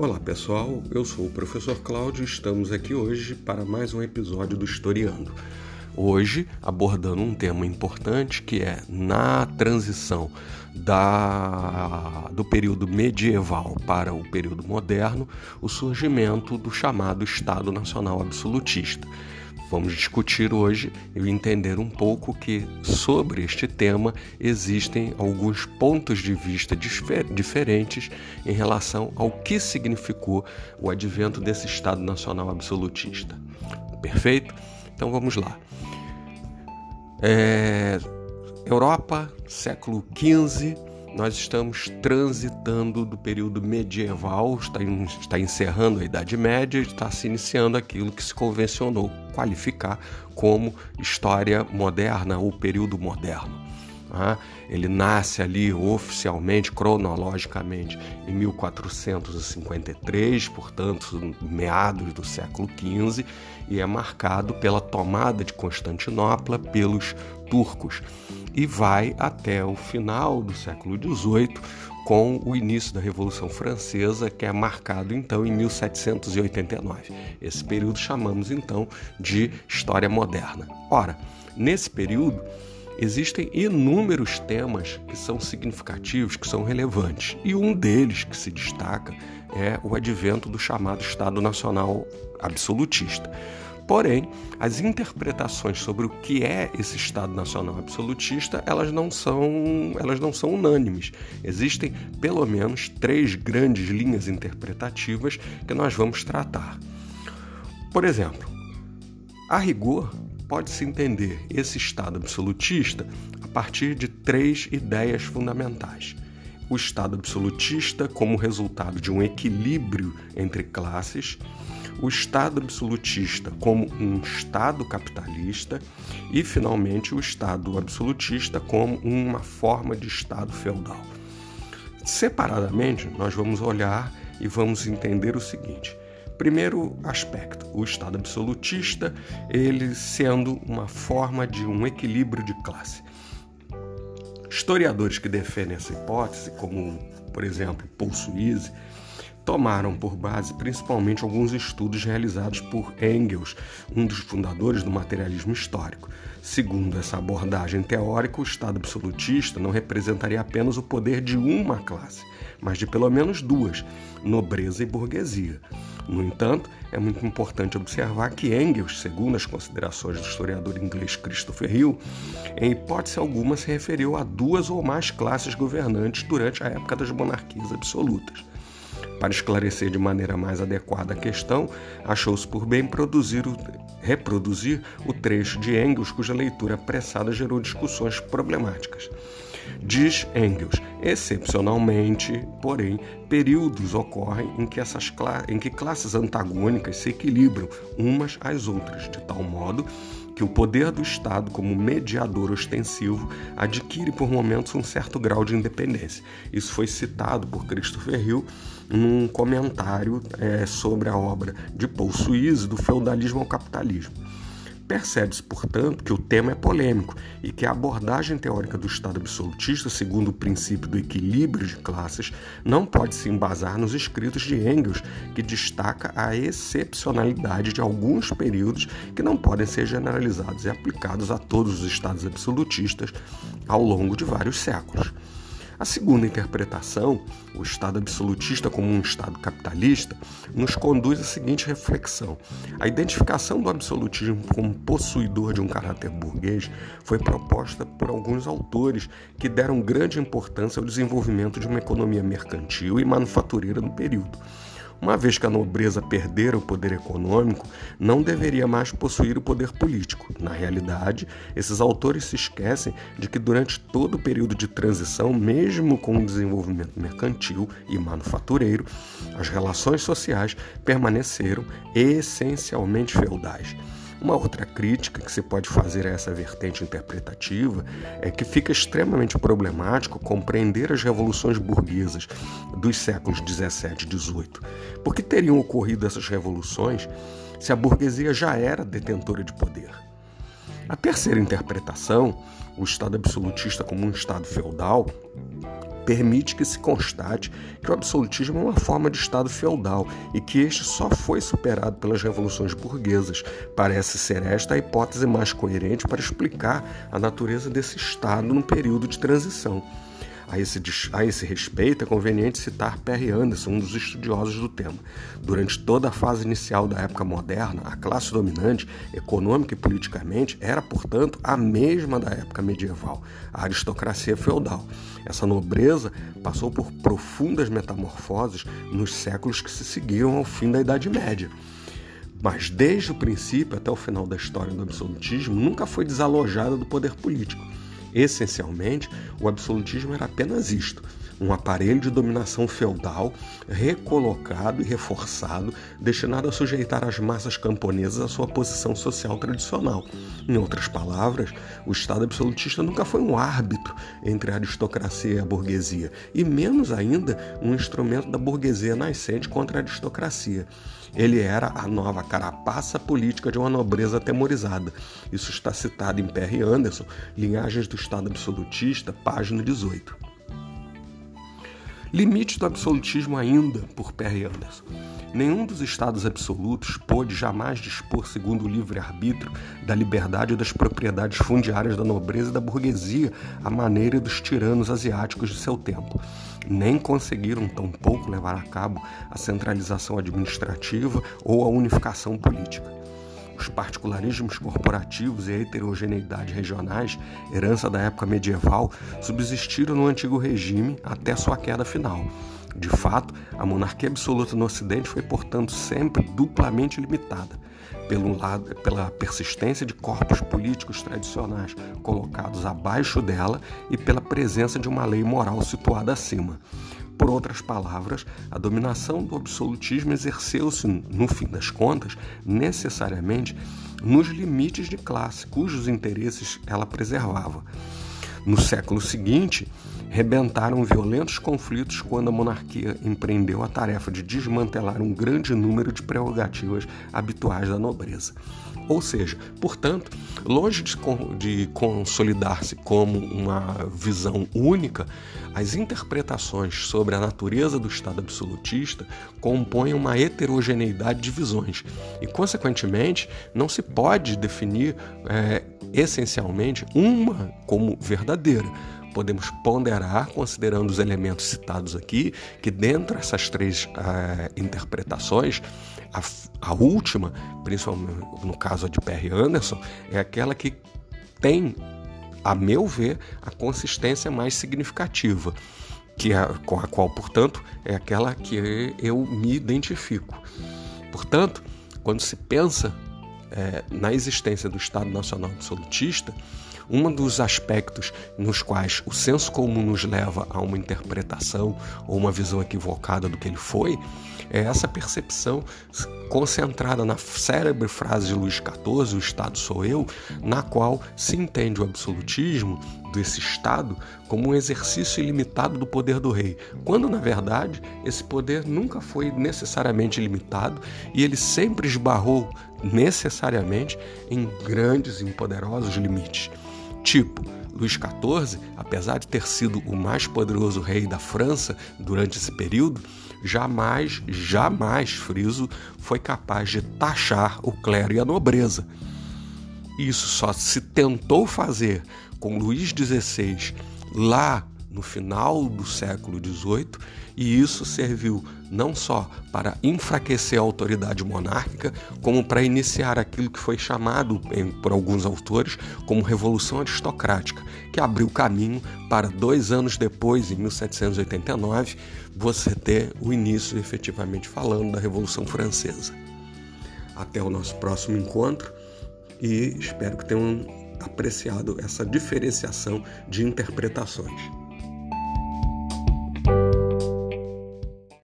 Olá pessoal, eu sou o professor Cláudio e estamos aqui hoje para mais um episódio do Historiando. Hoje abordando um tema importante que é na transição da, do período medieval para o período moderno, o surgimento do chamado Estado Nacional Absolutista. Vamos discutir hoje e entender um pouco que sobre este tema existem alguns pontos de vista diferentes em relação ao que significou o advento desse Estado Nacional Absolutista. Perfeito? Então vamos lá. É... Europa, século XV, nós estamos transitando do período medieval, está, está encerrando a Idade Média, está se iniciando aquilo que se convencionou qualificar como história moderna ou período moderno. Tá? Ele nasce ali oficialmente, cronologicamente, em 1453, portanto, meados do século XV, e é marcado pela tomada de Constantinopla pelos turcos e vai até o final do século XVIII com o início da Revolução Francesa, que é marcado então em 1789. Esse período chamamos então de História Moderna. Ora, nesse período existem inúmeros temas que são significativos, que são relevantes, e um deles que se destaca é o advento do chamado Estado Nacional Absolutista. Porém, as interpretações sobre o que é esse Estado Nacional absolutista, elas não são, elas não são unânimes. Existem pelo menos três grandes linhas interpretativas que nós vamos tratar. Por exemplo, a rigor, pode-se entender esse Estado absolutista a partir de três ideias fundamentais o Estado absolutista como resultado de um equilíbrio entre classes, o Estado absolutista como um Estado capitalista e, finalmente, o Estado absolutista como uma forma de Estado feudal. Separadamente, nós vamos olhar e vamos entender o seguinte. Primeiro aspecto, o Estado absolutista, ele sendo uma forma de um equilíbrio de classe. Historiadores que defendem essa hipótese, como por exemplo Paul Suisse, tomaram por base principalmente alguns estudos realizados por Engels, um dos fundadores do materialismo histórico. Segundo essa abordagem teórica, o Estado absolutista não representaria apenas o poder de uma classe, mas de pelo menos duas, nobreza e burguesia. No entanto, é muito importante observar que Engels, segundo as considerações do historiador inglês Christopher Hill, em hipótese alguma se referiu a duas ou mais classes governantes durante a época das monarquias absolutas. Para esclarecer de maneira mais adequada a questão, achou-se por bem produzir o, reproduzir o trecho de Engels, cuja leitura apressada gerou discussões problemáticas. Diz Engels, excepcionalmente, porém, períodos ocorrem em que, essas em que classes antagônicas se equilibram umas às outras, de tal modo que o poder do Estado, como mediador ostensivo, adquire por momentos um certo grau de independência. Isso foi citado por Christopher Hill num comentário é, sobre a obra de Paul Suisse, do feudalismo ao capitalismo. Percebe-se, portanto, que o tema é polêmico e que a abordagem teórica do Estado absolutista, segundo o princípio do equilíbrio de classes, não pode se embasar nos escritos de Engels, que destaca a excepcionalidade de alguns períodos que não podem ser generalizados e aplicados a todos os Estados absolutistas ao longo de vários séculos. A segunda interpretação, o Estado absolutista como um Estado capitalista, nos conduz à seguinte reflexão: a identificação do absolutismo como possuidor de um caráter burguês foi proposta por alguns autores que deram grande importância ao desenvolvimento de uma economia mercantil e manufatureira no período. Uma vez que a nobreza perdera o poder econômico, não deveria mais possuir o poder político. Na realidade, esses autores se esquecem de que durante todo o período de transição, mesmo com o desenvolvimento mercantil e manufatureiro, as relações sociais permaneceram essencialmente feudais. Uma outra crítica que se pode fazer a essa vertente interpretativa é que fica extremamente problemático compreender as revoluções burguesas dos séculos 17 e 18. Por que teriam ocorrido essas revoluções se a burguesia já era detentora de poder? A terceira interpretação, o Estado absolutista como um Estado feudal, permite que se constate que o absolutismo é uma forma de Estado feudal e que este só foi superado pelas revoluções burguesas. Parece ser esta a hipótese mais coerente para explicar a natureza desse Estado no período de transição. A esse, a esse respeito, é conveniente citar Perry Anderson, um dos estudiosos do tema. Durante toda a fase inicial da época moderna, a classe dominante, econômica e politicamente, era, portanto, a mesma da época medieval, a aristocracia feudal. Essa nobreza passou por profundas metamorfoses nos séculos que se seguiram ao fim da Idade Média. Mas desde o princípio até o final da história do absolutismo, nunca foi desalojada do poder político. Essencialmente, o absolutismo era apenas isto: um aparelho de dominação feudal recolocado e reforçado, destinado a sujeitar as massas camponesas à sua posição social tradicional. Em outras palavras, o Estado absolutista nunca foi um árbitro entre a aristocracia e a burguesia, e menos ainda um instrumento da burguesia nascente contra a aristocracia. Ele era a nova carapaça política de uma nobreza atemorizada. Isso está citado em Perry Anderson, Linhagens do Estado Absolutista, página 18. Limite do absolutismo ainda, por Perry Anderson. Nenhum dos estados absolutos pôde jamais dispor, segundo o livre-arbítrio, da liberdade das propriedades fundiárias da nobreza e da burguesia, à maneira dos tiranos asiáticos de seu tempo. Nem conseguiram tampouco levar a cabo a centralização administrativa ou a unificação política. Os particularismos corporativos e a heterogeneidade regionais, herança da época medieval, subsistiram no antigo regime até sua queda final. De fato, a monarquia absoluta no Ocidente foi, portanto, sempre duplamente limitada. Pelo lado, pela persistência de corpos políticos tradicionais colocados abaixo dela e pela presença de uma lei moral situada acima. Por outras palavras, a dominação do absolutismo exerceu-se, no fim das contas, necessariamente nos limites de classe, cujos interesses ela preservava. No século seguinte, rebentaram violentos conflitos quando a monarquia empreendeu a tarefa de desmantelar um grande número de prerrogativas habituais da nobreza. Ou seja, portanto, longe de, de consolidar-se como uma visão única, as interpretações sobre a natureza do Estado absolutista compõem uma heterogeneidade de visões e, consequentemente, não se pode definir é, essencialmente uma como verdadeira. Podemos ponderar, considerando os elementos citados aqui, que dentro dessas três uh, interpretações, a, a, última, principalmente no caso de Perry Anderson, é aquela que tem, a meu ver, a consistência mais significativa, que é, com a qual, portanto, é aquela que eu me identifico. Portanto, quando se pensa é, na existência do Estado Nacional Absolutista, um dos aspectos nos quais o senso comum nos leva a uma interpretação ou uma visão equivocada do que ele foi é essa percepção concentrada na célebre frase de Luís XIV, o Estado sou eu, na qual se entende o absolutismo desse Estado como um exercício ilimitado do poder do rei, quando na verdade esse poder nunca foi necessariamente limitado e ele sempre esbarrou necessariamente em grandes e poderosos limites. Tipo, Luís XIV, apesar de ter sido o mais poderoso rei da França durante esse período, jamais, jamais, friso, foi capaz de taxar o clero e a nobreza. Isso só se tentou fazer com Luís XVI lá no final do século XVIII, e isso serviu não só para enfraquecer a autoridade monárquica, como para iniciar aquilo que foi chamado por alguns autores como Revolução Aristocrática, que abriu caminho para dois anos depois, em 1789, você ter o início, efetivamente falando, da Revolução Francesa. Até o nosso próximo encontro e espero que tenham apreciado essa diferenciação de interpretações.